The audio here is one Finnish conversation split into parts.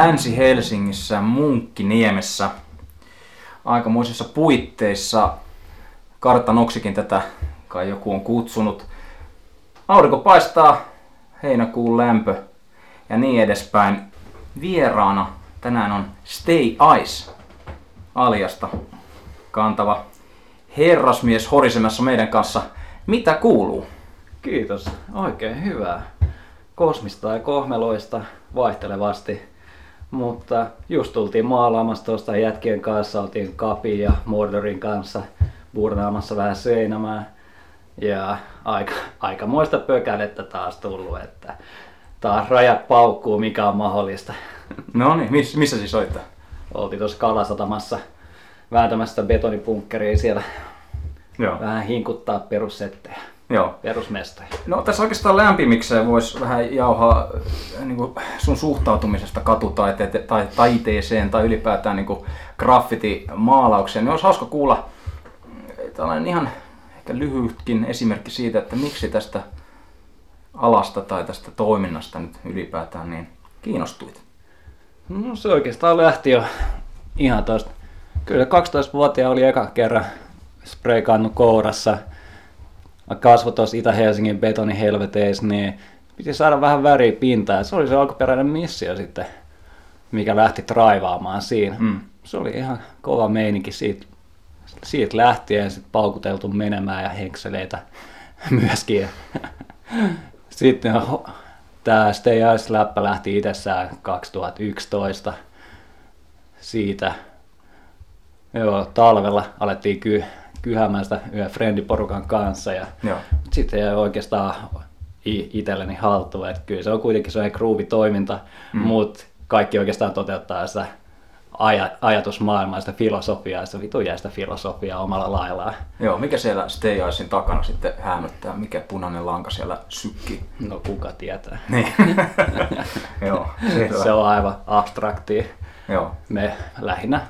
Länsi-Helsingissä Munkkiniemessä aikamoisissa puitteissa. Kartanoksikin tätä kai joku on kutsunut. Aurinko paistaa, heinäkuun lämpö ja niin edespäin. Vieraana tänään on Stay Ice aliasta kantava herrasmies horisemassa meidän kanssa. Mitä kuuluu? Kiitos. Oikein hyvää. Kosmista ja kohmeloista vaihtelevasti. Mutta just tultiin maalaamassa tuosta jätkien kanssa, oltiin Kapi ja Mordorin kanssa burnaamassa vähän seinämää. Ja aika, aika muista pökälettä taas tullut, että taas rajat paukkuu, mikä on mahdollista. No niin, miss, missä siis soittaa? Oltiin tuossa Kalasatamassa vääntämässä betonipunkkeria siellä. Joo. Vähän hinkuttaa perussettejä, Joo. perusmestoja. No tässä oikeastaan lämpimikseen voisi vähän jauhaa äh, niin kuin sun suhtautumisesta katutaiteeseen tai taiteeseen tai ylipäätään niin graffiti-maalaukseen. Niin olisi hauska kuulla äh, tällainen ihan ehkä lyhytkin esimerkki siitä, että miksi tästä alasta tai tästä toiminnasta nyt ylipäätään niin kiinnostuit. No se oikeastaan lähti jo ihan tosta. Kyllä 12-vuotiaan oli eka kerran spreikannut kourassa. Mä kasvoin tuossa Itä-Helsingin betonihelveteissä, niin piti saada vähän väriä pintaan. Se oli se alkuperäinen missio sitten, mikä lähti traivaamaan siinä. Mm. Se oli ihan kova meininki siitä, siitä lähtien sit paukuteltu menemään ja henkseleitä myöskin. Sitten tämä Stay Ice-läppä lähti itsessään 2011 siitä. Joo, talvella alettiin ky- kyhäämään sitä yhden friendiporukan kanssa ja sitten jäi oikeastaan itselleni haltuun, että kyllä se on kuitenkin sellainen groovy-toiminta, mm. mutta kaikki oikeastaan toteuttaa sitä aj- ajatusmaailmaa, sitä filosofiaa, sitä sitä filosofiaa omalla laillaan. Joo, mikä siellä Stay Icein takana sitten häämöttää? Mikä punainen lanka siellä sykkii? No kuka tietää. Niin. Joo, se on aivan abstraktia. Joo. Me lähinnä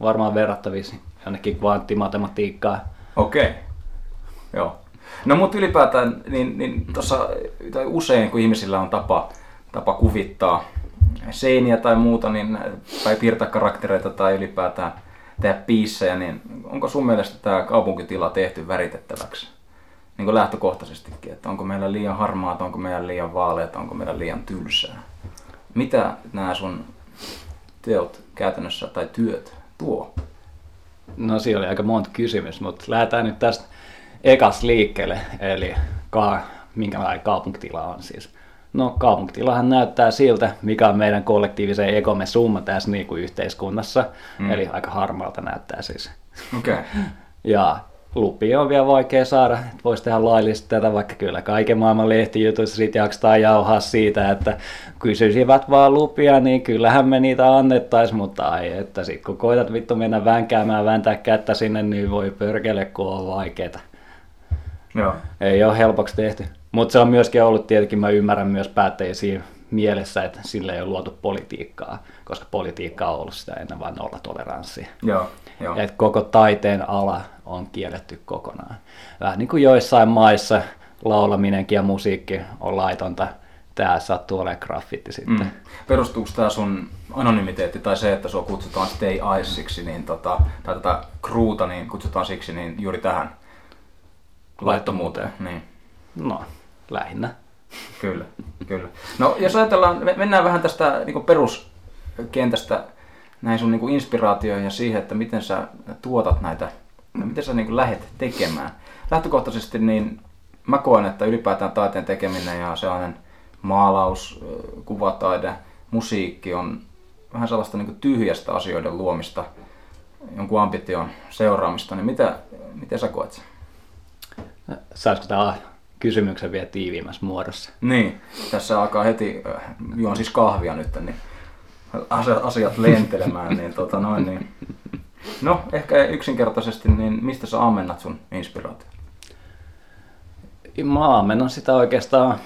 varmaan verrattavissa jonnekin kvanttimatematiikkaan. Okei. Joo. No mutta ylipäätään, niin, niin tossa, tai usein kun ihmisillä on tapa, tapa kuvittaa seiniä tai muuta, niin, tai piirtää karaktereita tai ylipäätään tehdä biissejä, niin onko sun mielestä tämä kaupunkitila tehty väritettäväksi? Niin kuin lähtökohtaisestikin, että onko meillä liian harmaata, onko meillä liian vaaleita, onko meillä liian tylsää? Mitä nämä sun teot käytännössä tai työt tuo? No siinä oli aika monta kysymys, mutta lähdetään nyt tästä ekas liikkeelle, eli ka- minkälainen kaupunkitila on siis. No kaupunkitilahan näyttää siltä, mikä on meidän kollektiivisen ekomme summa tässä niin kuin yhteiskunnassa, mm. eli aika harmaalta näyttää siis. Okei. Okay. Ja lupia on vielä vaikea saada, että voisi tehdä laillisesti tätä, vaikka kyllä kaiken maailman lehtijutuissa siitä jaksetaan jauhaa siitä, että kysyisivät vaan lupia, niin kyllähän me niitä annettaisiin, mutta ai, että sit kun koetat vittu mennä vänkäämään, vääntää kättä sinne, niin voi pörkele, kun on vaikeeta. Joo. Ei ole helpoksi tehty. Mutta se on myöskin ollut tietenkin, mä ymmärrän myös päättäjiä siinä mielessä, että sille ei ole luotu politiikkaa, koska politiikka on ollut sitä ennen vain nollatoleranssia. Joo. Joo. Että koko taiteen ala on kielletty kokonaan. Vähän niin kuin joissain maissa laulaminenkin ja musiikki on laitonta. Tää sattuu olemaan graffitti sitten. Mm. Perustuuko tämä sun anonymiteetti tai se, että sua kutsutaan Stay Iceiksi, niin tota, tai tätä crewta niin kutsutaan siksi niin juuri tähän laittomuuteen? Niin. No, lähinnä. Kyllä, kyllä. No jos ajatellaan, me- mennään vähän tästä niin peruskentästä näihin sun niin inspiraatioihin ja siihen, että miten sä tuotat näitä, miten sä niin lähdet tekemään. Lähtökohtaisesti niin mä koen, että ylipäätään taiteen tekeminen ja sellainen maalaus, kuvataide, musiikki on vähän sellaista niin tyhjästä asioiden luomista, jonkun ambition seuraamista, niin mitä, miten sä koet sen? Saisiko tämä kysymyksen vielä tiiviimmässä muodossa? Niin, tässä alkaa heti, juon siis kahvia nyt, niin asiat lentelemään, niin tota noin, niin. No, ehkä yksinkertaisesti, niin mistä sä ammennat sun inspiraatio? Mä ammennan sitä oikeastaan,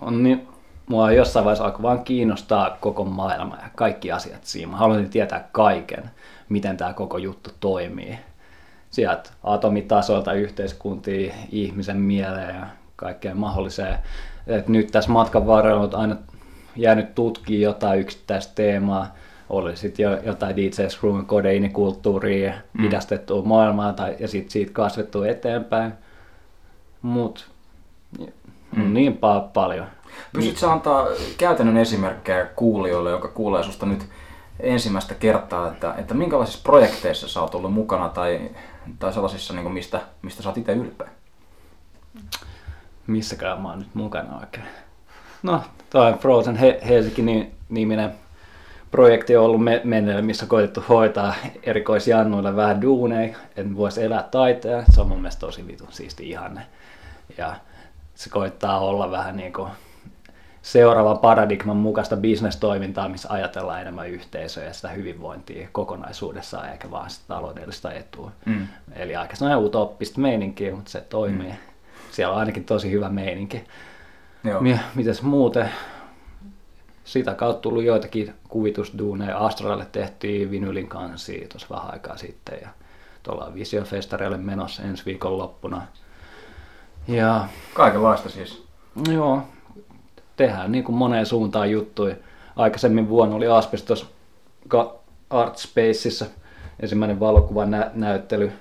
on niin, mua jossain vaiheessa alkoi vaan kiinnostaa koko maailma ja kaikki asiat siinä. Mä haluaisin tietää kaiken, miten tämä koko juttu toimii. Sieltä atomitasoilta yhteiskuntiin, ihmisen mieleen ja kaikkeen mahdolliseen. Et nyt tässä matkan varrella on aina jäänyt tutkimaan jotain yksittäistä teemaa, oli sitten jo jotain DJ Screwn kodeinikulttuuria, mm. idästettua maailmaa tai, ja sitten siitä kasvettu eteenpäin. Mutta mm. niin pa- paljon. Pystytkö antaa käytännön esimerkkejä kuulijoille, joka kuulee susta nyt ensimmäistä kertaa, että, että minkälaisissa projekteissa sä oot ollut mukana tai, tai sellaisissa, niin mistä, mistä sä oot itse ylpeä? Missäkään mä oon nyt mukana oikein. No, toi Frozen He- Helsinki niminen projekti on ollut menneellä, missä on koitettu hoitaa erikoisjannuille vähän duuneja, että voisi elää taiteen. Se on mun mielestä tosi vitun siisti ihanne. Ja se koittaa olla vähän niin kuin seuraavan paradigman mukaista bisnestoimintaa, missä ajatellaan enemmän yhteisöä ja sitä hyvinvointia kokonaisuudessaan, eikä vaan sitä taloudellista etua. Mm. Eli aika sellainen utoppista meininkiä, mutta se toimii. Mm. Siellä on ainakin tosi hyvä meininki. Joo. Mites muuten? Sitä kautta tullut joitakin kuvitusduuneja. Astralle tehtiin vinylin kanssa tuossa vähän aikaa sitten ja tuolla Visiofestareille menossa ensi viikon loppuna. Ja, Kaikenlaista siis. Joo, tehdään niin kuin moneen suuntaan juttuja. Aikaisemmin vuonna oli Asbestos Art Spaceissa ensimmäinen valokuvan nä- näyttely,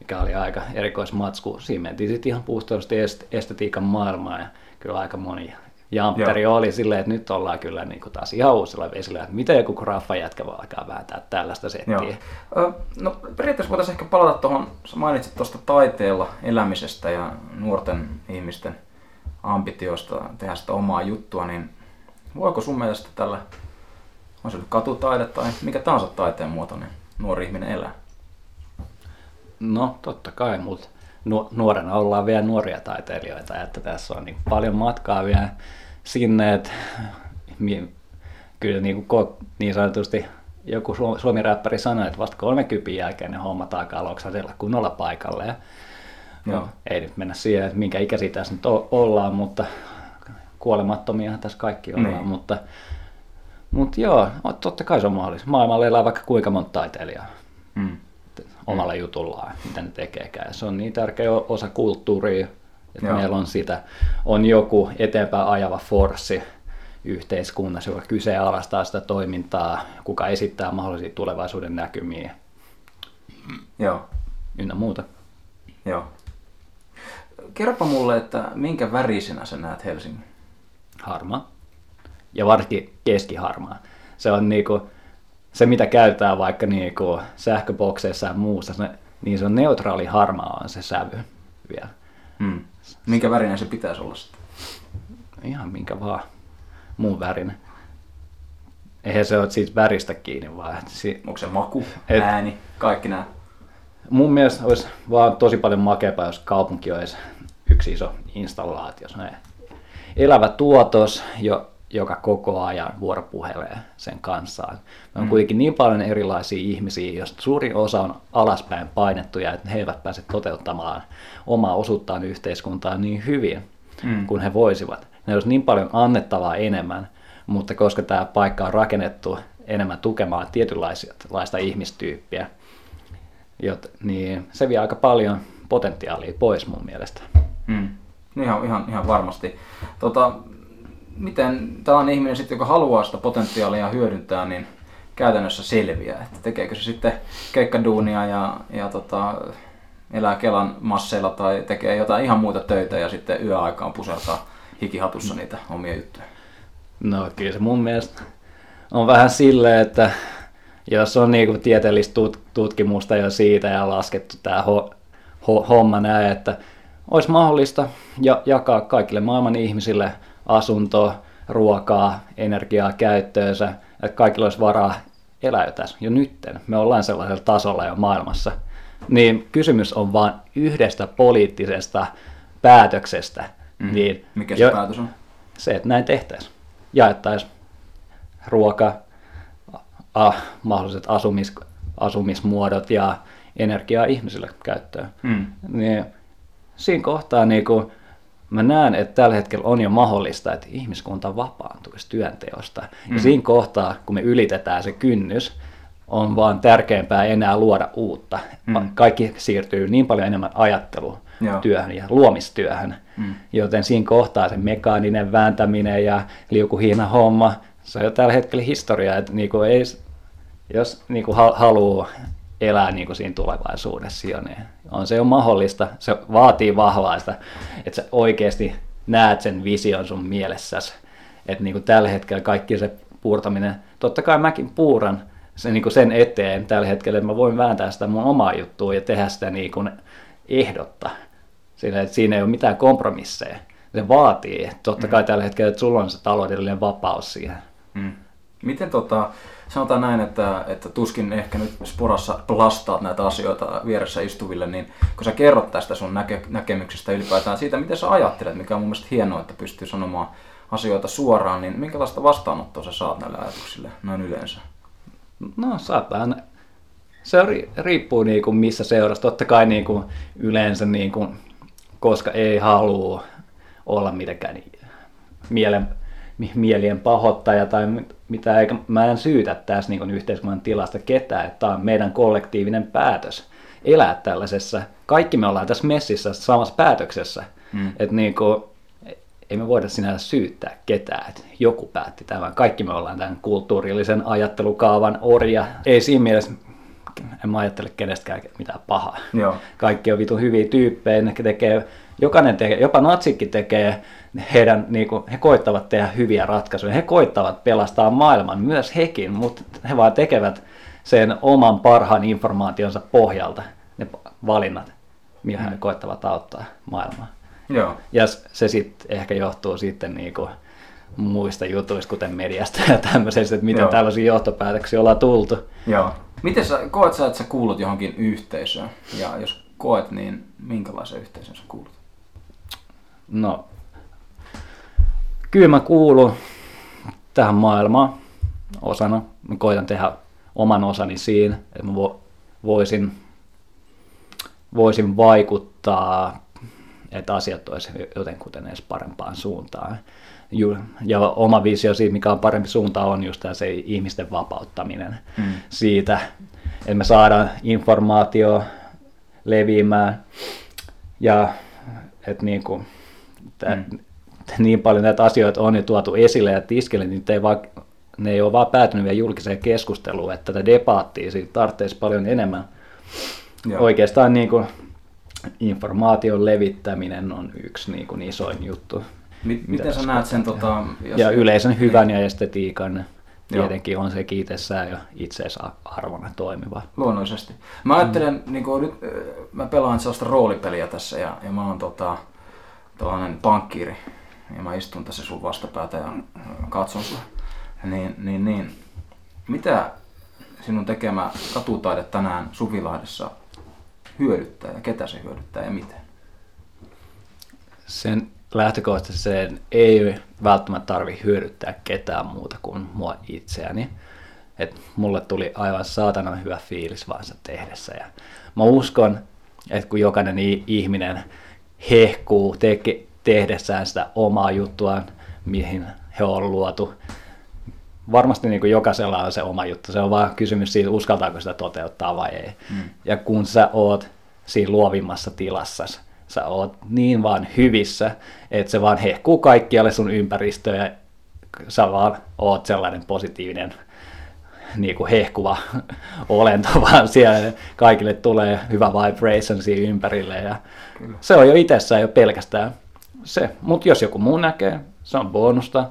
mikä oli aika erikoismatsku. Siinä mentiin sitten ihan puhtaasti estetiikan maailmaan ja kyllä aika moni Jamperi Joo. oli silleen, että nyt ollaan kyllä niin kuin taas ihan uusilla vesillä, että miten joku graffa jätkä voi alkaa vääntää tällaista settiä. Joo. No periaatteessa voitaisiin ehkä palata tuohon, sä mainitsit tuosta taiteella elämisestä ja nuorten ihmisten ambitioista tehdä sitä omaa juttua, niin voiko sun mielestä tällä, on se nyt katutaide tai mikä tahansa taiteen muoto, niin nuori ihminen elää? No totta kai, mutta nuorena ollaan vielä nuoria taiteilijoita, että tässä on niin paljon matkaa vielä sinne, että kyllä niin, kuin, niin sanotusti joku suomi-räppäri sanoi, että vasta 30 jälkeen ne hommat alkaa loksatella kunnolla paikalle. Ja Joo. Ei nyt mennä siihen, että minkä ikäisiä tässä nyt ollaan, mutta kuolemattomia tässä kaikki ollaan, niin. mutta, mutta joo, totta kai se on mahdollista. Maailmalla elää vaikka kuinka monta taiteilijaa mm. omalla mm. jutullaan, mitä ne tekeekään. Ja se on niin tärkeä osa kulttuuria, että joo. meillä on sitä, on joku eteenpäin ajava forssi yhteiskunnassa, joka kyseenalaistaa sitä toimintaa, kuka esittää mahdollisia tulevaisuuden näkymiä. Joo. Ynnä muuta. Joo. Kerropa mulle, että minkä värisenä sä näet Helsingin? Harmaa. Ja varsinkin keskiharmaa. Se on niinku, se mitä käytetään vaikka niinku sähköbokseissa ja muussa, niin se on neutraali harmaa on se sävy vielä. Hmm. Minkä värinen se pitäisi olla sitten? Ihan minkä vaan muun värinen. Eihän se ole siitä väristä kiinni vaan. Si- Onko se maku, et, ääni, kaikki nämä? Mun mielestä olisi vaan tosi paljon makeampaa, jos kaupunki olisi yksi iso installaatio, elävä tuotos, jo, joka koko ajan vuoropuhelee sen kanssaan. Me on mm. kuitenkin niin paljon erilaisia ihmisiä, joista suurin osa on alaspäin painettuja, että he eivät pääse toteuttamaan omaa osuuttaan yhteiskuntaan niin hyvin mm. kuin he voisivat. Ne olisi niin paljon annettavaa enemmän, mutta koska tämä paikka on rakennettu enemmän tukemaan tietynlaista ihmistyyppiä, jot, niin se vie aika paljon potentiaalia pois mun mielestä. Mm. Ihan, ihan, ihan varmasti. Tota, miten tällainen ihminen, sitten, joka haluaa sitä potentiaalia hyödyntää, niin käytännössä selviää? Että tekeekö se sitten keikkaduunia ja, ja tota, elää Kelan masseilla tai tekee jotain ihan muuta töitä ja sitten yöaikaan pusertaa hikihatussa niitä omia juttuja? No kyllä se mun mielestä on vähän silleen, että jos on niinku tieteellistä tutkimusta jo siitä ja laskettu tämä ho- ho- homma näin, että olisi mahdollista ja jakaa kaikille maailman ihmisille asuntoa, ruokaa, energiaa käyttöönsä, että kaikilla olisi varaa elää jo tässä jo nytten. Me ollaan sellaisella tasolla jo maailmassa. Niin kysymys on vain yhdestä poliittisesta päätöksestä. Mm. Niin Mikä se jo, päätös on? Se, että näin tehtäisiin. Jaettaisiin ruoka, a, mahdolliset asumis, asumismuodot ja energiaa ihmisille käyttöön. Mm. Niin siinä kohtaa niin kuin, mä näen, että tällä hetkellä on jo mahdollista, että ihmiskunta vapaantuisi työnteosta. Mm. Ja siinä kohtaa, kun me ylitetään se kynnys, on vaan tärkeämpää enää luoda uutta. Mm. Kaikki siirtyy niin paljon enemmän ajattelutyöhön ja luomistyöhön, mm. joten siinä kohtaa se mekaaninen vääntäminen ja liukuhiina homma, se on jo tällä hetkellä historiaa, että niinku ei, jos niinku haluaa elää niinku siinä tulevaisuudessa jo, niin on se jo mahdollista. Se vaatii vahvaa sitä, että sä oikeasti näet sen vision sun mielessäsi. Että niinku tällä hetkellä kaikki se puurtaminen, totta kai mäkin puuran se, niinku sen eteen tällä hetkellä, että mä voin vääntää sitä mun omaa juttua ja tehdä sitä niinku ehdotta. Sillä, että siinä ei ole mitään kompromisseja. Se vaatii, totta kai mm. tällä hetkellä, että sulla on se taloudellinen vapaus siihen. Mm. Miten tota, sanotaan näin, että, että tuskin ehkä nyt sporassa plastaat näitä asioita vieressä istuville, niin kun sä kerrot tästä sun näke, näkemyksestä ylipäätään siitä, miten sä ajattelet, mikä on mun mielestä hienoa, että pystyy sanomaan asioita suoraan, niin minkälaista vastaanottoa sä saat näille ajatuksille noin yleensä? No saattaa se riippuu niin kuin missä seurassa. Totta kai niin kuin yleensä, niin kuin, koska ei halua olla mitenkään mielen mielien pahoittaja tai mitä, eikä mä en syytä tässä niin yhteiskunnan tilasta ketään, että tämä on meidän kollektiivinen päätös elää tällaisessa. Kaikki me ollaan tässä messissä samassa päätöksessä. Mm. Että niin kuin, ei me voida sinänsä syyttää ketään, että joku päätti tämän. Kaikki me ollaan tämän kulttuurillisen ajattelukaavan orja. Ei siinä mielessä, en mä ajattele kenestäkään mitään pahaa. Joo. Kaikki on vitun hyviä tyyppejä, ne tekee, jokainen tekee, jopa natsikin tekee heidän, niin kuin, he koittavat tehdä hyviä ratkaisuja, he koittavat pelastaa maailman, myös hekin, mutta he vaan tekevät sen oman parhaan informaationsa pohjalta ne valinnat, millä mm. he koittavat auttaa maailmaa. Joo. Ja se sitten ehkä johtuu sitten niin kuin muista jutuista, kuten mediasta ja tämmöisestä, että miten Joo. tällaisia johtopäätöksiä ollaan tultu. Joo. Miten sä, koet sä, että sä kuulut johonkin yhteisöön? Ja jos koet, niin minkälaisen yhteisön sä kuulut? No, kyllä mä kuulun tähän maailmaan osana. Mä koitan tehdä oman osani siinä, että mä voisin, voisin vaikuttaa, että asiat olisi jotenkuten edes parempaan suuntaan. Ja oma visio siitä, mikä on parempi suunta, on just tämä se ihmisten vapauttaminen mm. siitä, että me saadaan informaatio leviämään ja että niin kuin, mm niin paljon näitä asioita on jo tuotu esille ja tiskille, niin ei vaan, ne ei ole vaan päätynyt vielä julkiseen keskusteluun, että tätä debaattia siitä tarvitsisi paljon enemmän. Joo. Oikeastaan niin kuin informaation levittäminen on yksi niin kuin isoin juttu. Miten mitä sä näet sen? Tota, jos... Ja yleisön hyvän niin. ja estetiikan tietenkin Joo. on se itsessään jo itseisarvona toimiva. Luonnollisesti. Mä ajattelen, mm. niin kuin nyt, mä pelaan sellaista roolipeliä tässä ja, ja mä oon tota, tällainen pankkiiri ja mä istun tässä sun vastapäätä ja katson sua. Niin, niin, niin. Mitä sinun tekemä katutaide tänään Suvilahdessa hyödyttää ja ketä se hyödyttää ja miten? Sen lähtökohtaisesti sen ei välttämättä tarvi hyödyttää ketään muuta kuin mua itseäni. Et mulle tuli aivan saatana hyvä fiilis vaan se tehdessä. Ja mä uskon, että kun jokainen ihminen hehkuu, teke, tehdessään sitä omaa juttuaan, mihin he on luotu. Varmasti niin kuin jokaisella on se oma juttu. Se on vaan kysymys siitä, uskaltaako sitä toteuttaa vai ei. Mm. Ja kun sä oot siinä luovimmassa tilassa, sä oot niin vaan hyvissä, että se vaan hehkuu kaikkialle sun ympäristöön ja sä vaan oot sellainen positiivinen niin kuin hehkuva olento, vaan siellä kaikille tulee hyvä vibration siinä ympärille. Ja se on jo itsessään jo pelkästään se. Mutta jos joku muu näkee, se on bonusta.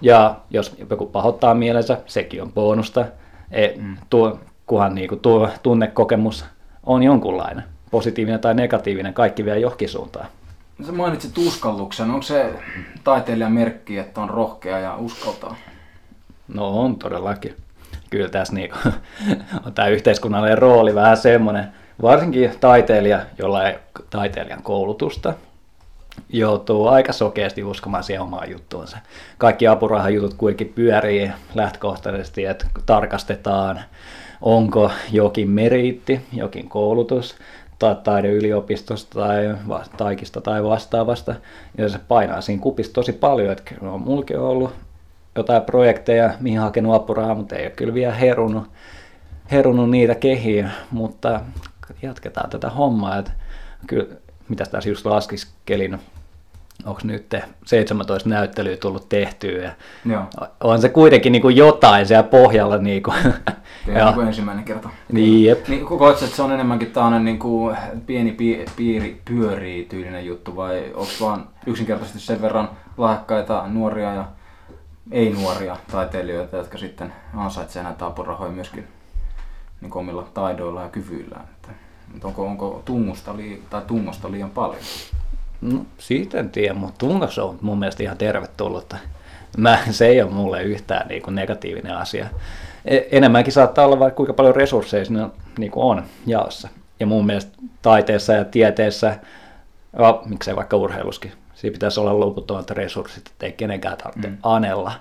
Ja jos joku pahoittaa mielensä, sekin on bonusta. E, mm. tuo, kunhan niinku tuo tunnekokemus on jonkunlainen, positiivinen tai negatiivinen, kaikki vie johonkin suuntaan. Sä mainitsit uskalluksen. Onko se taiteilijan merkki, että on rohkea ja uskaltaa? No on todellakin. Kyllä tässä niinku, on tämä yhteiskunnallinen rooli vähän semmoinen, varsinkin taiteilija, jolla ei taiteilijan koulutusta, joutuu aika sokeasti uskomaan siihen omaan juttuunsa. Kaikki apurahajutut kuitenkin pyörii lähtökohtaisesti, että tarkastetaan, onko jokin meriitti, jokin koulutus, tai taideyliopistosta tai taikista tai vastaavasta. Ja se painaa siinä kupissa tosi paljon, että on mulki ollut jotain projekteja, mihin hakenut apurahaa, mutta ei ole kyllä vielä herunut. herunut niitä kehiä, mutta jatketaan tätä hommaa. Että kyllä, mitä tässä just laskiskelin, onko nyt 17 näyttelyä tullut tehtyä. Ja Joo. on se kuitenkin niin kuin jotain siellä pohjalla. Niin kuin, Joo. Niin kuin ensimmäinen kerta. Niin, jep. Niin, koetko, että se on enemmänkin tämmöinen niin kuin pieni pi- piiri pyörii tyylinen juttu vai onko vaan yksinkertaisesti sen verran lahjakkaita nuoria ja ei-nuoria taiteilijoita, jotka sitten ansaitsevat näitä apurahoja myöskin niin omilla taidoilla ja kyvyillään. Että onko, onko tungusta lii- tai tungosta liian paljon? No, siitä en tiedä, mutta tungos on mun mielestä ihan tervetullutta. Mä, se ei ole mulle yhtään niin kuin negatiivinen asia. E- enemmänkin saattaa olla vaikka kuinka paljon resursseja siinä niin kuin on jaossa. Ja mun mielestä taiteessa ja tieteessä, ja miksei vaikka urheiluskin, siinä pitäisi olla loputtomat resurssit, ettei kenenkään tarvitse mm. anella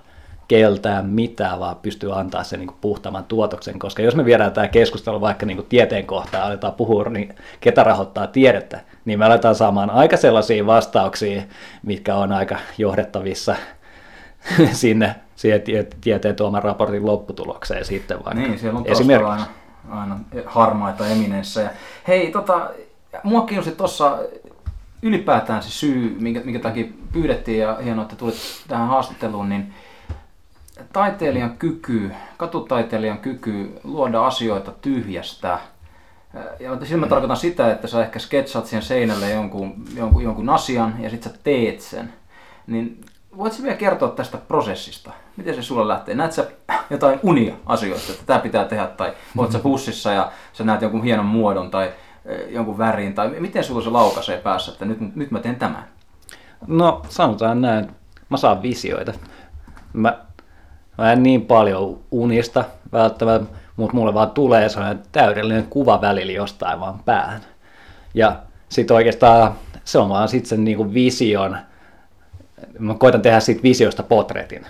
keltään mitään, vaan pystyy antaa sen niin kuin puhtaamman tuotoksen, koska jos me viedään tämä keskustelu vaikka niin kuin tieteen kohtaan, aletaan puhua, niin ketä rahoittaa tiedettä, niin me aletaan saamaan aika sellaisia vastauksia, mitkä on aika johdettavissa sinne siihen tieteen tuoman raportin lopputulokseen sitten vaikka. Niin, siellä on Esimerkiksi. aina, aina harmaita eminenssejä. Hei, tota, mua kiinnosti tuossa ylipäätään se syy, minkä, minkä takia pyydettiin ja hienoa, että tulit tähän haastatteluun, niin taiteilijan kyky, katutaiteilijan kyky luoda asioita tyhjästä. Ja sillä mä tarkoitan sitä, että sä ehkä sketsaat siihen seinälle jonkun, jonkun, jonkun asian ja sitten sä teet sen. Niin voitko vielä kertoa tästä prosessista? Miten se sulla lähtee? Näet sä jotain unia asioista, että tämä pitää tehdä, tai oot sä bussissa ja sä näet jonkun hienon muodon tai jonkun värin, tai miten sulla se laukaisee päässä, että nyt, nyt mä teen tämän? No sanotaan näin, mä saan visioita. Mä Mä en niin paljon unista välttämättä, mutta mulle vaan tulee sellainen täydellinen kuva välillä jostain vaan päähän. Ja sitten oikeastaan se on vaan sitten sen niinku vision, mä koitan tehdä siitä visiosta potretin.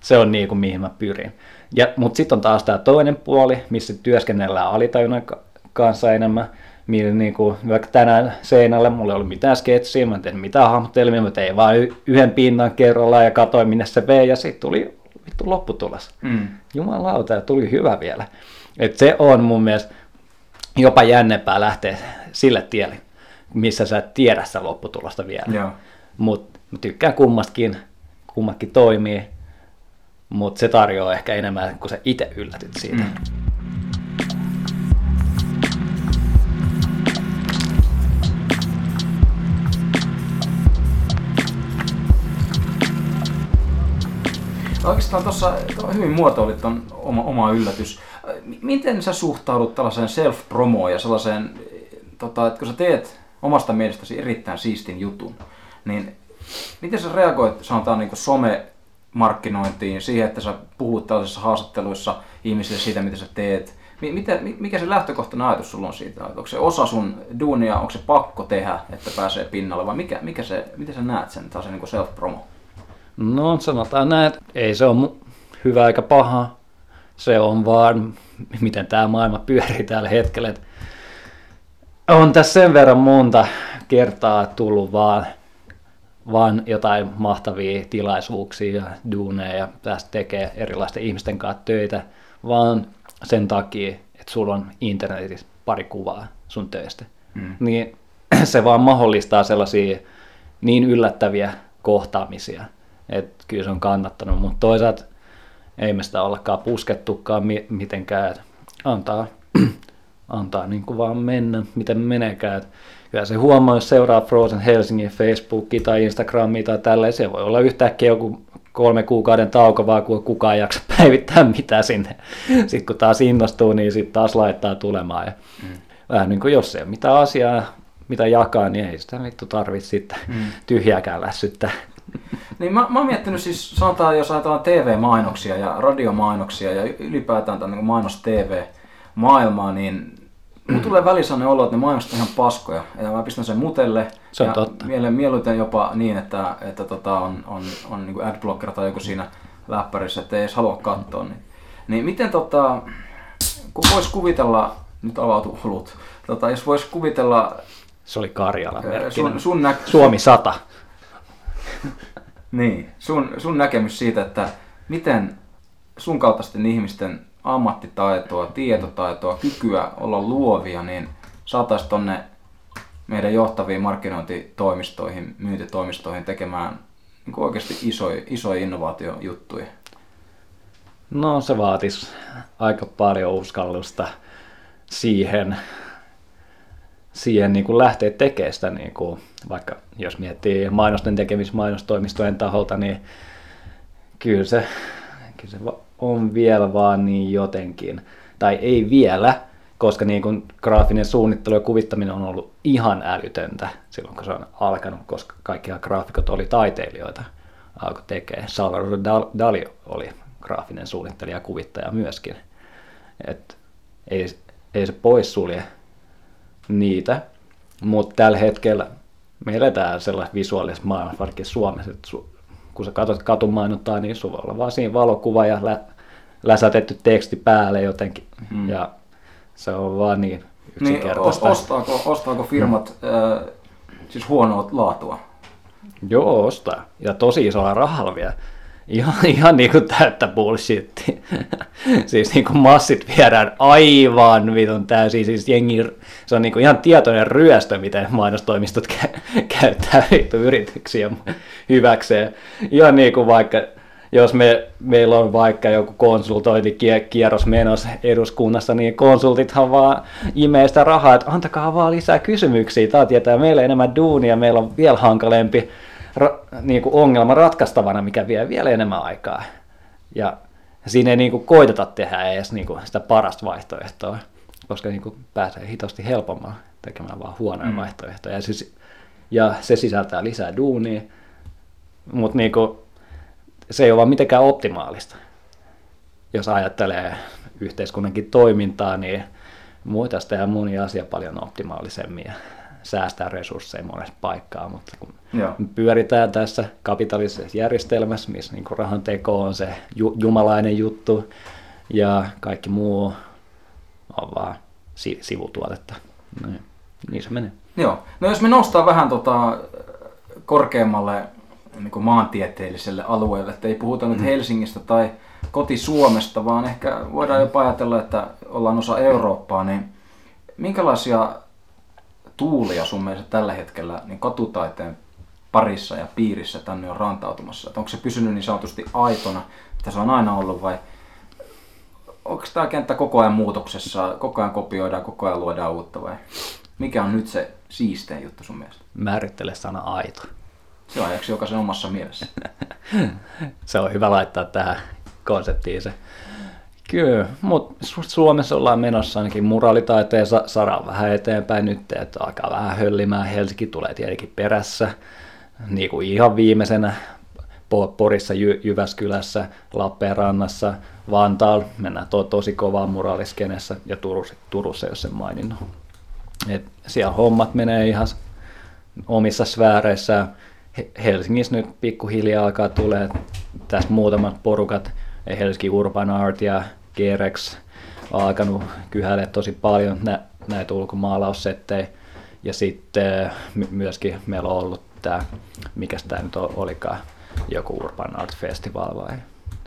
Se on niinku mihin mä pyrin. Ja, mutta sitten on taas tämä toinen puoli, missä työskennellään alitajunnan kanssa enemmän. Millä niinku, vaikka tänään seinällä mulla ei ollut mitään sketsiä, mä en tehnyt mitään hahmottelmia, mä tein vaan yhden pinnan kerrallaan ja katsoin minne se vei ja sitten tuli vittu lopputulos. Mm. Jumalauta, ja tuli hyvä vielä. Et se on mun mielestä jopa jännempää lähteä sille tielle, missä sä et tiedä sitä lopputulosta vielä. Mutta mä tykkään kummastakin, kummatkin toimii, mutta se tarjoaa ehkä enemmän, kun sä itse yllätyt siitä. Mm. Oikeastaan tuossa hyvin muotoilit on oma, oma yllätys. Miten sä suhtaudut tällaiseen self-promoon ja sellaiseen, tota, että kun sä teet omasta mielestäsi erittäin siistin jutun, niin miten sä reagoit, sanotaan niin some markkinointiin, siihen, että sä puhut tällaisissa haastatteluissa ihmisille siitä, mitä sä teet. Mitä, mikä se lähtökohtainen ajatus sulla on siitä? Onko se osa sun duunia, onko se pakko tehdä, että pääsee pinnalle, vai mikä, mikä se, miten sä näet sen, se niin self-promo? No sanotaan näin, että ei se ole hyvä eikä paha. Se on vaan, miten tämä maailma pyörii tällä hetkellä. Että on tässä sen verran monta kertaa tullut vaan, vaan jotain mahtavia tilaisuuksia ja duuneja ja tästä tekee erilaisten ihmisten kanssa töitä, vaan sen takia, että sulla on internetissä pari kuvaa sun töistä. Mm. Niin se vaan mahdollistaa sellaisia niin yllättäviä kohtaamisia – että kyllä se on kannattanut, mutta toisaalta ei me sitä ollakaan puskettukaan mitenkään, että antaa, antaa niin kuin vaan mennä, miten meneekään. Että kyllä se huomaa, jos seuraa Frozen Helsingin Facebookia tai Instagramia tai tällaisia, voi olla yhtäkkiä joku kolme kuukauden tauko vaan, kun kukaan ei jaksa päivittää mitään sinne. Sitten kun taas innostuu, niin sitten taas laittaa tulemaan. Ja mm. Vähän niin kuin jos ei ole mitään asiaa, mitä jakaa, niin ei sitä vittu tarvitse sitten mm. tyhjääkään lässyttää. Niin mä, mä oon miettinyt siis, sanotaan jos ajatellaan TV-mainoksia ja radiomainoksia ja ylipäätään tämän niin mainos-TV-maailmaa, niin Mulla tulee välissä olo, että ne mainokset on ihan paskoja. Ja mä pistän sen mutelle. Se on ja totta. Mieluiten jopa niin, että, että tota on, on, on niin adblocker tai joku siinä läppärissä, että ei edes halua katsoa. Niin, niin miten tota, kun vois kuvitella, nyt avautuu hulut, tota, jos vois kuvitella... Se oli Karjala sun, sun nä- Suomi 100. Niin, sun, sun näkemys siitä, että miten sun kaltaisten ihmisten ammattitaitoa, tietotaitoa, kykyä olla luovia, niin saataisiin tonne meidän johtaviin markkinointitoimistoihin, myyntitoimistoihin tekemään niin oikeasti isoja, isoja innovaatiojuttuja? No se vaatisi aika paljon uskallusta siihen, siihen niin kuin lähteä tekemään sitä, niin kuin, vaikka jos miettii mainosten tekemistä mainostoimistojen taholta, niin kyllä se, kyllä se on vielä vaan niin jotenkin, tai ei vielä, koska niin kuin graafinen suunnittelu ja kuvittaminen on ollut ihan älytöntä silloin, kun se on alkanut, koska kaikki graafikot oli taiteilijoita, alkoi tekemään. Salvador Dali oli graafinen suunnittelija ja kuvittaja myöskin. Et ei, ei se poissulje niitä, mutta tällä hetkellä me eletään sellaista visuaalista maailmassa, varsinkin Suomessa, että su, kun sä katsot katumainontaa, niin sulla on vaan siinä valokuva ja lä, läsätetty teksti päälle jotenkin. Hmm. Ja se on vaan niin, yksinkertaista. Niin, ostaako, ostaako firmat hmm. äh, siis huonoa laatua? Joo, ostaa. Ja tosi isolla rahalla vielä. Ihan, ihan niin kuin täyttä bullshit. siis niin kuin massit viedään aivan vitun täysin. Siis jengi, se on niin kuin ihan tietoinen ryöstö, miten mainostoimistot kä- käyttää vittu yrityksiä hyväkseen. Ihan niin kuin vaikka jos me, meillä on vaikka joku konsultointikierros menossa eduskunnassa, niin konsultithan vaan imee sitä rahaa, että antakaa vaan lisää kysymyksiä, tämä tietää meille enemmän duunia, meillä on vielä hankalempi ra- niin kuin ongelma ratkaistavana, mikä vie vielä enemmän aikaa. Ja siinä ei niin kuin koiteta tehdä edes niin kuin sitä parasta vaihtoehtoa, koska niin kuin pääsee hitosti helpommin tekemään vaan huonoja mm. vaihtoehtoja. Ja, siis, ja se sisältää lisää duunia, mutta niin kuin, se ei ole vaan mitenkään optimaalista. Jos ajattelee yhteiskunnankin toimintaa, niin muita tehdä moni asia paljon optimaalisemmin säästää resursseja monessa paikkaa, mutta kun Joo. pyöritään tässä kapitalistisessa järjestelmässä, missä niin rahan teko on se ju- jumalainen juttu ja kaikki muu on vaan si- sivutuotetta. No, niin se menee. Joo. No jos me nostaa vähän tota korkeammalle niin kuin maantieteelliselle alueelle, että ei puhuta nyt mm. Helsingistä tai koti-Suomesta, vaan ehkä voidaan jopa ajatella, että ollaan osa Eurooppaa, niin minkälaisia tuulia sun mielestä tällä hetkellä niin katutaiteen parissa ja piirissä tänne on rantautumassa? Että onko se pysynyt niin sanotusti aitona, mitä se on aina ollut vai onko tämä kenttä koko ajan muutoksessa, koko ajan kopioidaan, koko ajan luodaan uutta vai mikä on nyt se siistein juttu sun mielestä? Määrittele sana aito. Se on jokaisen omassa mielessä. se on hyvä laittaa tähän konseptiin se Kyllä, mutta Suomessa ollaan menossa ainakin muralitaiteen saran vähän eteenpäin nyt, että alkaa vähän höllimään. Helsinki tulee tietenkin perässä, niin kuin ihan viimeisenä Porissa, Jy- Jyväskylässä, Lappeenrannassa, Vantaalla mennään to- tosi kovaa muraaliskenessä ja Turussa, Turussa jos sen maininnut. Et siellä hommat menee ihan omissa sfääreissä. Helsingissä nyt pikkuhiljaa alkaa tulee tässä muutamat porukat, Helsinki Urban Art ja Gerex on alkanut kyhäillä tosi paljon nä, näitä ulkomaalaussettejä. Ja sitten myöskin meillä on ollut tämä, mikä tämä nyt olikaan, joku Urban Art Festival vai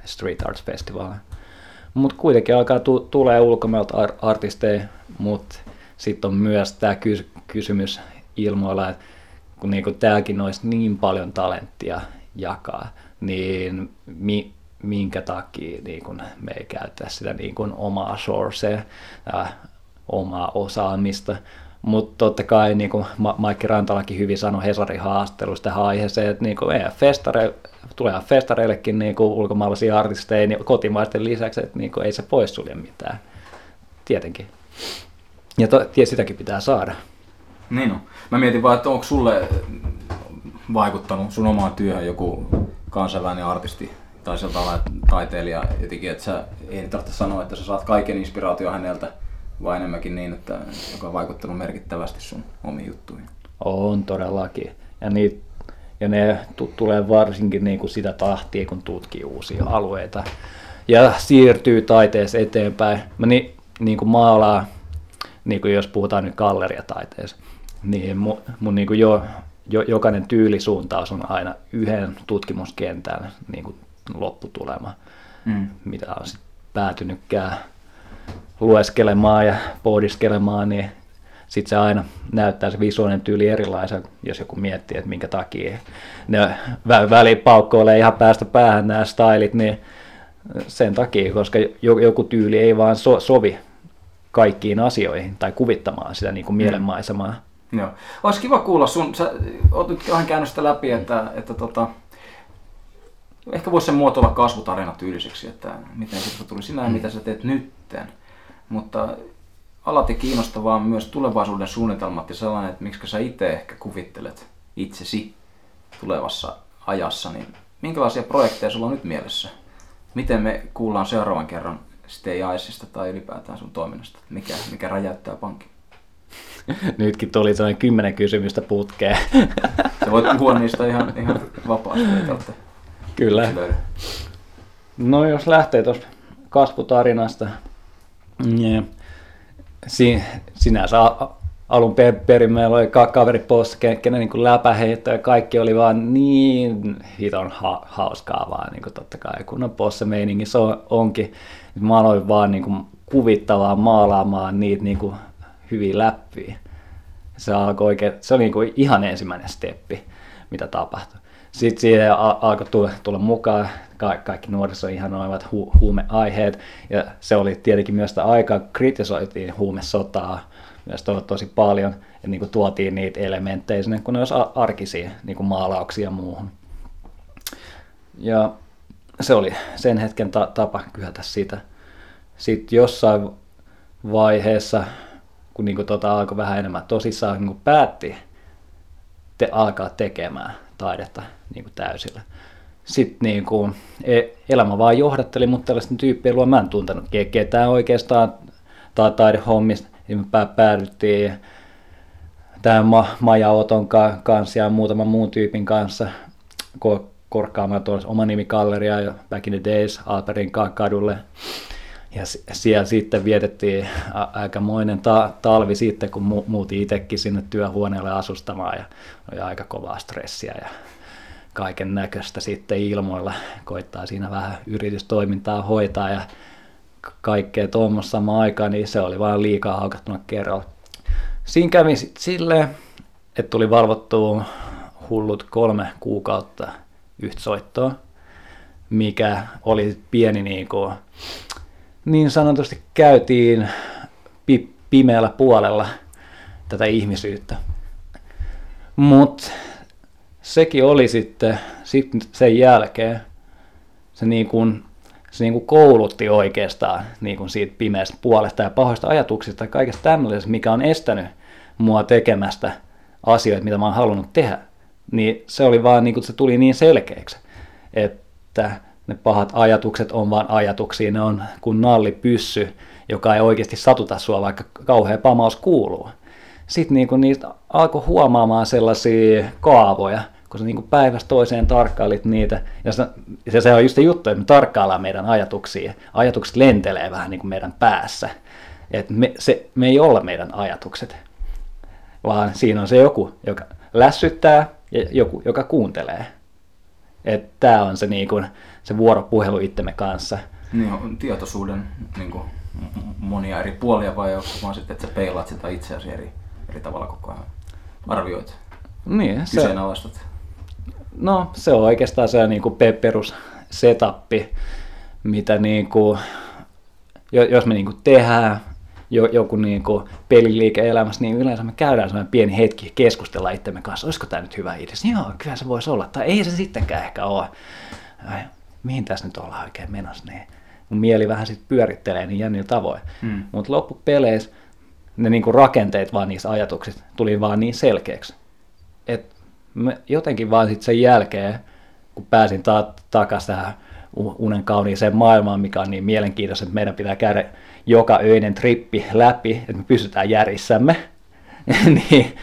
Street Art Festival. Mutta kuitenkin alkaa tu- tulee ulkomailta ar- artisteja, mutta sitten on myös tämä kys- kysymys ilmoilla, että kun niinku tämäkin olisi niin paljon talenttia jakaa, niin mi- minkä takia niin kun me ei käytä sitä niin kun omaa sourcea, äh, omaa osaamista. Mutta totta kai, niin kuin Maikki Rantalakin hyvin sanoi Hesarin haastattelusta aiheeseen, että niin kuin festare, tulee festareillekin niin kuin ulkomaalaisia artisteja niin kotimaisten lisäksi, että niin kuin ei se poissulje mitään. Tietenkin. Ja to, sitäkin pitää saada. Niin on. Mä mietin vaan, että onko sulle vaikuttanut sun omaan työhön joku kansainvälinen artisti tai sellainen taiteilija jotenkin, että sä ei tarvitse sanoa, että sä saat kaiken inspiraatio häneltä, vai enemmänkin niin, että joka on vaikuttanut merkittävästi sun omiin juttuihin. On todellakin. Ja, niitä, ja ne t- tulee varsinkin niin kuin sitä tahtia, kun tutkii uusia alueita ja siirtyy taiteessa eteenpäin. Mä ni, niin kuin maalaa, niin kuin jos puhutaan nyt galleriataiteessa, niin mun, mun niin kuin jo, jo, jokainen tyylisuuntaus on aina yhden tutkimuskentän niin kuin lopputulema, mm. mitä on sit päätynytkään lueskelemaan ja pohdiskelemaan, niin sitten se aina näyttää se visuaalinen tyyli erilaisen, jos joku miettii, että minkä takia ne väliin paukkoilee ihan päästä päähän nämä stylit, niin sen takia, koska joku tyyli ei vaan so, sovi kaikkiin asioihin tai kuvittamaan sitä niin kuin mm. mielenmaisemaa. Joo. Olisi kiva kuulla sun, sä oot nyt vähän käynyt sitä läpi, että, että tota, ehkä voisi sen muotoilla kasvutarina tyyliseksi, että miten se tuli sinä ja mm. mitä sä teet nytten. Mutta alati kiinnostavaa myös tulevaisuuden suunnitelmat ja sellainen, että miksi sä itse ehkä kuvittelet itsesi tulevassa ajassa, niin minkälaisia projekteja sulla on nyt mielessä? Miten me kuullaan seuraavan kerran Stay Iceista tai ylipäätään sun toiminnasta? Mikä, mikä räjäyttää pankin? Nytkin tuli sellainen kymmenen kysymystä putkeen. Sä voit puhua niistä ihan, ihan vapaasti. Kyllä. No jos lähtee tuosta kasvutarinasta, si, sinänsä alun perin meillä oli kaveri possa, kenen niin läpäheitto ja kaikki oli vaan niin hiton ha, hauskaa vaan niin kuin totta kai, kun on posse meininki se on, onkin. Mä aloin vaan niin kuin kuvittavaa maalaamaan niitä niin kuin hyviä läppiä. Se, alkoi oikein, se oli niin kuin ihan ensimmäinen steppi, mitä tapahtui. Sitten siihen alkoi tulla, tulla mukaan ka- kaikki nuoriso ihan noivat hu- huumeaiheet. Ja se oli tietenkin myös sitä aikaa, kritisoitiin huumesotaa myös to- tosi paljon. Ja niin kuin tuotiin niitä elementtejä sinne, kun ne olisi arkisia niin kuin maalauksia muuhun. Ja se oli sen hetken ta- tapa kyhätä sitä. Sitten jossain vaiheessa, kun niin kuin tota alkoi vähän enemmän tosissaan, niin kuin päätti te- alkaa tekemään taidetta niin kuin täysillä. Sitten niin kuin, e, elämä vaan johdatteli mutta tällaisten tyyppien luo mä en tuntenut ketään oikeastaan tai taidehommista. Niin me päädyttiin tähän Ma- Maja Oton kanssa ja muutaman muun tyypin kanssa korkkaamaan tuolla oma nimikalleria ja back in the days Alperin kadulle. Ja siellä sitten vietettiin aikamoinen ta- talvi sitten, kun mu- muutin itsekin sinne työhuoneelle asustamaan ja oli aika kovaa stressiä ja kaiken näköistä sitten ilmoilla. Koittaa siinä vähän yritystoimintaa hoitaa ja kaikkea tuommoista samaan aikaan, niin se oli vaan liikaa haukattuna kerralla. Siinä kävi sitten silleen, että tuli valvottua hullut kolme kuukautta yhtä soittoa, mikä oli pieni niin kuin, niin sanotusti käytiin pi- pimeällä puolella tätä ihmisyyttä. Mutta sekin oli sitten, sitten sen jälkeen, se, niin kuin, se niin kuin koulutti oikeastaan niin kuin siitä pimeästä puolesta ja pahoista ajatuksista ja kaikesta tämmöisestä, mikä on estänyt mua tekemästä asioita, mitä mä oon halunnut tehdä. Niin se oli vaan, niin kuin se tuli niin selkeäksi, että ne pahat ajatukset on vain ajatuksia, ne on kuin pyssy, joka ei oikeasti satuta sua, vaikka kauhea pamaus kuuluu. Sitten niin kuin niistä alkoi huomaamaan sellaisia kaavoja, kun sä niin kuin päivästä toiseen tarkkailit niitä. Ja se, ja se on just se juttu, että me tarkkaillaan meidän ajatuksia. Ajatukset lentelee vähän niin kuin meidän päässä. Et me, se, me ei olla meidän ajatukset, vaan siinä on se joku, joka lässyttää ja joku, joka kuuntelee. Tämä on se, niin kuin, se vuoropuhelu itsemme kanssa. Niin on tietoisuuden niin kuin, monia eri puolia vai onko vaan sitten, että sä peilaat sitä itseäsi eri, eri tavalla koko ajan? Arvioit? Niin, se, kyseenalaistat? No se on oikeastaan se niin kuin perus setappi, mitä niin kuin, jos me niin kuin tehdään joku niin kuin peliliike-elämässä, niin yleensä me käydään sellainen pieni hetki keskustella itsemme kanssa, olisiko tämä nyt hyvä idea? Joo, kyllä se voisi olla, tai ei se sittenkään ehkä ole. Ai, mihin tässä nyt ollaan oikein menossa? Niin mun mieli vähän sitten pyörittelee niin jännillä tavoin. Hmm. Mutta loppupeleissä ne niinku rakenteet vaan niissä ajatuksissa tuli vaan niin selkeäksi, että jotenkin vaan sitten sen jälkeen, kun pääsin ta- takaisin tähän unen kauniiseen maailmaan, mikä on niin mielenkiintoista, että meidän pitää käydä joka öinen trippi läpi, että me pysytään järjissämme, niin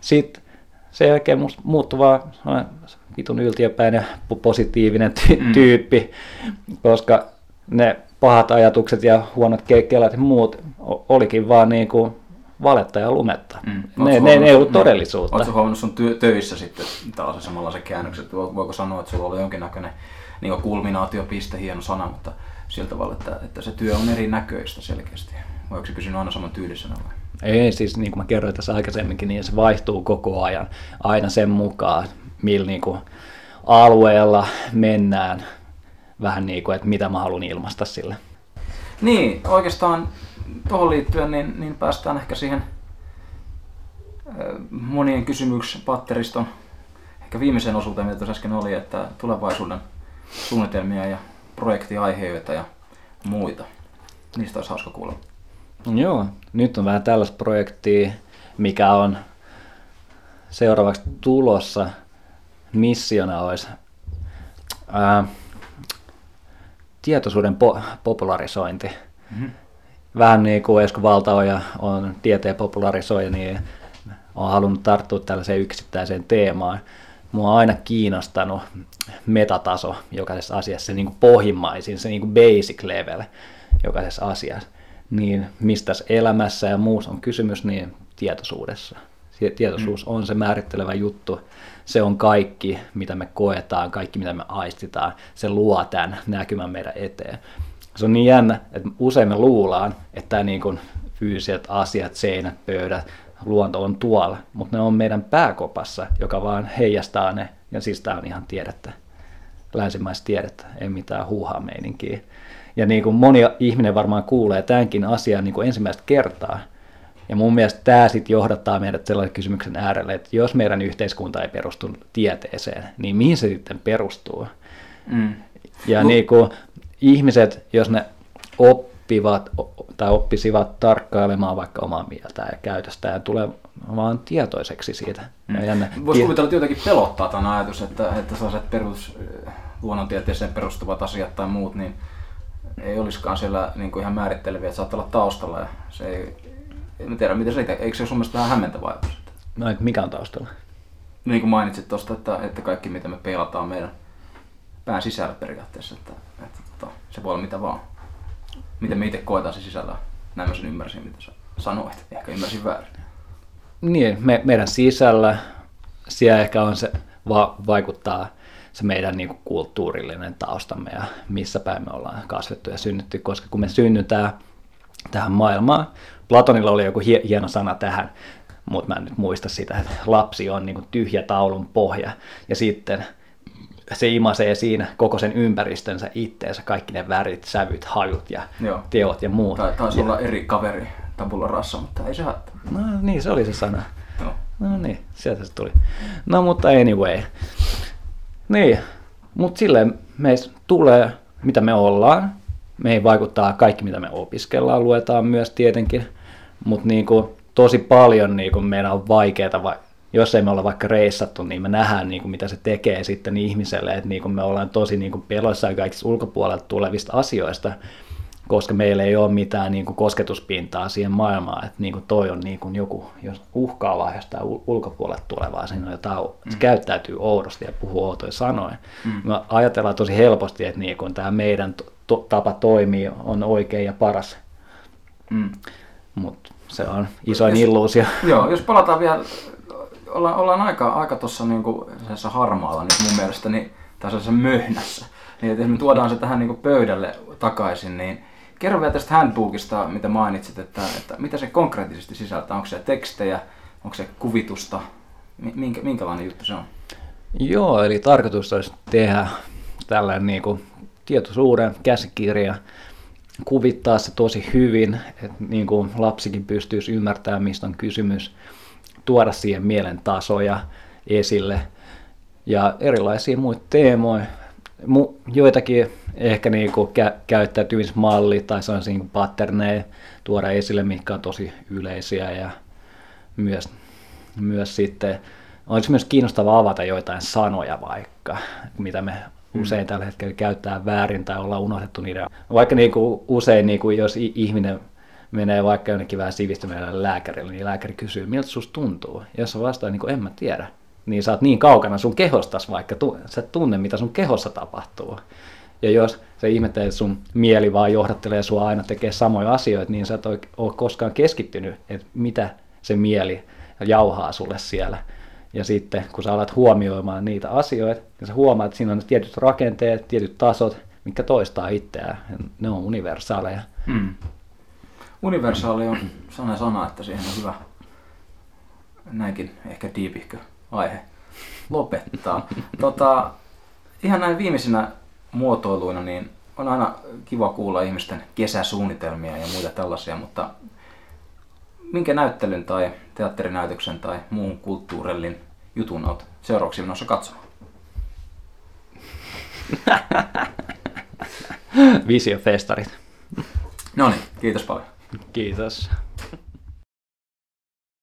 sitten sen jälkeen musta muuttui vaan vitun yltiöpäinen positiivinen ty- mm. tyyppi, koska ne pahat ajatukset ja huonot kelat ja muut olikin vaan niin kuin valetta ja lumetta. Mm. Ne, ne, ne ei ollut todellisuutta. Oletko huomannut sun ty- töissä sitten tällaisen samanlaisen käännöksen? Voiko sanoa, että sulla oli jonkinnäköinen niin kulminaatiopiste, hieno sana, mutta sillä tavalla, että, että se työ on erinäköistä selkeästi? Vai onko se pysynyt aina saman tyylisenä vai? Ei, siis niin kuin mä kerroin tässä aikaisemminkin, niin se vaihtuu koko ajan aina sen mukaan, millä niin kuin alueella mennään, vähän niin kuin, että mitä mä haluan ilmaista sille. Niin, oikeastaan tuohon liittyen niin, niin päästään ehkä siihen monien kysymyksen patteriston ehkä viimeisen osuuteen, mitä tuossa äsken oli, että tulevaisuuden suunnitelmia ja projektiaiheita ja muita. Niistä olisi hauska kuulla. Joo, nyt on vähän tällaista projektia, mikä on seuraavaksi tulossa. Missiona olisi ää, tietoisuuden po- popularisointi. Mm-hmm. Vähän niin kuin Esko Valtaoja on tieteen popularisoija, niin olen halunnut tarttua tällaiseen yksittäiseen teemaan. Mua on aina kiinnostanut metataso jokaisessa asiassa, se niin kuin pohjimmaisin, se niin kuin basic level jokaisessa asiassa. Niin mistä elämässä ja muussa on kysymys, niin tietoisuudessa. Tietoisuus mm. on se määrittelevä juttu. Se on kaikki, mitä me koetaan, kaikki, mitä me aistitaan. Se luo tämän näkymän meidän eteen. Se on niin jännä, että usein me luullaan, että niin kuin fyysiset asiat, seinät, pöydät, luonto on tuolla, mutta ne on meidän pääkopassa, joka vaan heijastaa ne, ja siis tämä on ihan tiedettä, länsimaista tiedettä, ei mitään huuhaa meininkiä. Ja niin kuin moni ihminen varmaan kuulee tämänkin asian niin kuin ensimmäistä kertaa, ja mun mielestä tämä sitten johdattaa meidät sellaisen kysymyksen äärelle, että jos meidän yhteiskunta ei perustu tieteeseen, niin mihin se sitten perustuu? Mm. Ja no. niin kuin ihmiset, jos ne oppivat tai oppisivat tarkkailemaan vaikka omaa mieltä ja käytöstä ja tulee vaan tietoiseksi siitä. Mm. Voisi kuvitella, että jotenkin pelottaa tämä ajatus, että, että sellaiset perus luonnontieteeseen perustuvat asiat tai muut, niin ei olisikaan siellä niin kuin ihan määritteleviä, että saattaa olla taustalla ja se ei, en tiedä miten se, eikö se ole sun mielestä vähän hämmentävä ajatus? No, mikä on taustalla? Niin kuin mainitsit tuosta, että, että kaikki mitä me peilataan meidän pään sisällä periaatteessa, että, että, että tota, se voi olla mitä vaan miten me itse koetaan se sisällä. Näin mä sen ymmärsin, mitä sä sanoit. Ehkä ymmärsin väärin. Niin, me, meidän sisällä siellä ehkä on se, va, vaikuttaa se meidän niin kuin, kulttuurillinen taustamme ja missä päin me ollaan kasvettu ja synnytty, koska kun me synnytään tähän maailmaan, Platonilla oli joku hieno sana tähän, mutta mä en nyt muista sitä, että lapsi on niin kuin tyhjä taulun pohja ja sitten se imasee siinä koko sen ympäristönsä itteensä, kaikki ne värit, sävyt, hajut ja Joo. teot ja muut. Tai taisi ja... olla eri kaveri tabulla rassa, mutta ei se haittaa. No niin, se oli se sana. Joo. No niin, sieltä se tuli. No mutta anyway. Niin, mutta silleen meistä tulee, mitä me ollaan. Me ei vaikuttaa kaikki, mitä me opiskellaan, luetaan myös tietenkin. Mutta niinku, tosi paljon niinku, meidän on vaikeaa jos ei me olla vaikka reissattu, niin me nähdään, niin kuin, mitä se tekee sitten ihmiselle, että niin kuin me ollaan tosi niin kuin peloissaan kaikista ulkopuolelta tulevista asioista, koska meillä ei ole mitään niin kuin kosketuspintaa siihen maailmaan, että niin kuin toi on niin kuin joku, jos uhkaavaa jostain ulkopuolelta tulevaa, siinä on jotain, mm. se käyttäytyy oudosti ja puhuu outoja sanoja. Mm. Me ajatellaan tosi helposti, että niin kuin tämä meidän to- tapa toimii on oikein ja paras, mm. Mutta se on isoin illuusio. Joo, jos palataan vielä ollaan, ollaan aika, aika tuossa niinku harmaalla nyt mun mielestä, niin, tai möhnässä. Niin, että jos me tuodaan se tähän niinku pöydälle takaisin, niin kerro vielä tästä handbookista, mitä mainitsit, että, että mitä se konkreettisesti sisältää. Onko se tekstejä, onko se kuvitusta, minkä, minkälainen juttu se on? Joo, eli tarkoitus olisi tehdä tällainen niin kuin tietoisuuden käsikirja, kuvittaa se tosi hyvin, että niin kuin lapsikin pystyisi ymmärtämään, mistä on kysymys tuoda siihen mielen tasoja esille ja erilaisia muita teemoja. Mu- joitakin ehkä niinku kä- käyttäytymismalli tai sellaisia niinku patterneja tuoda esille, mitkä on tosi yleisiä ja myös, myös sitten olisi myös kiinnostavaa avata joitain sanoja vaikka, mitä me. Usein tällä hetkellä käyttää väärin tai ollaan unohdettu niiden. Vaikka niinku usein, niinku, jos ihminen menee vaikka jonnekin vähän sivistyneelle lääkärille, niin lääkäri kysyy, miltä susta tuntuu? Ja jos vastaa, niin kuin en mä tiedä, niin sä oot niin kaukana sun kehostas vaikka, sä et tunne, mitä sun kehossa tapahtuu. Ja jos se ihmettelee, että sun mieli vaan johdattelee sua aina tekee samoja asioita, niin sä et ole koskaan keskittynyt, että mitä se mieli jauhaa sulle siellä. Ja sitten kun sä alat huomioimaan niitä asioita, niin sä huomaat, että siinä on tietyt rakenteet, tietyt tasot, mikä toistaa itseään. Ne on universaaleja. Mm. Universaali on sana sana, että siihen on hyvä näinkin ehkä diipihkö aihe lopettaa. tota, ihan näin viimeisinä muotoiluina, niin on aina kiva kuulla ihmisten kesäsuunnitelmia ja muita tällaisia, mutta minkä näyttelyn tai teatterinäytöksen tai muun kulttuurellin jutun olet seuraavaksi menossa katsomaan? Visiofestarit. No niin, kiitos paljon. Kiitos.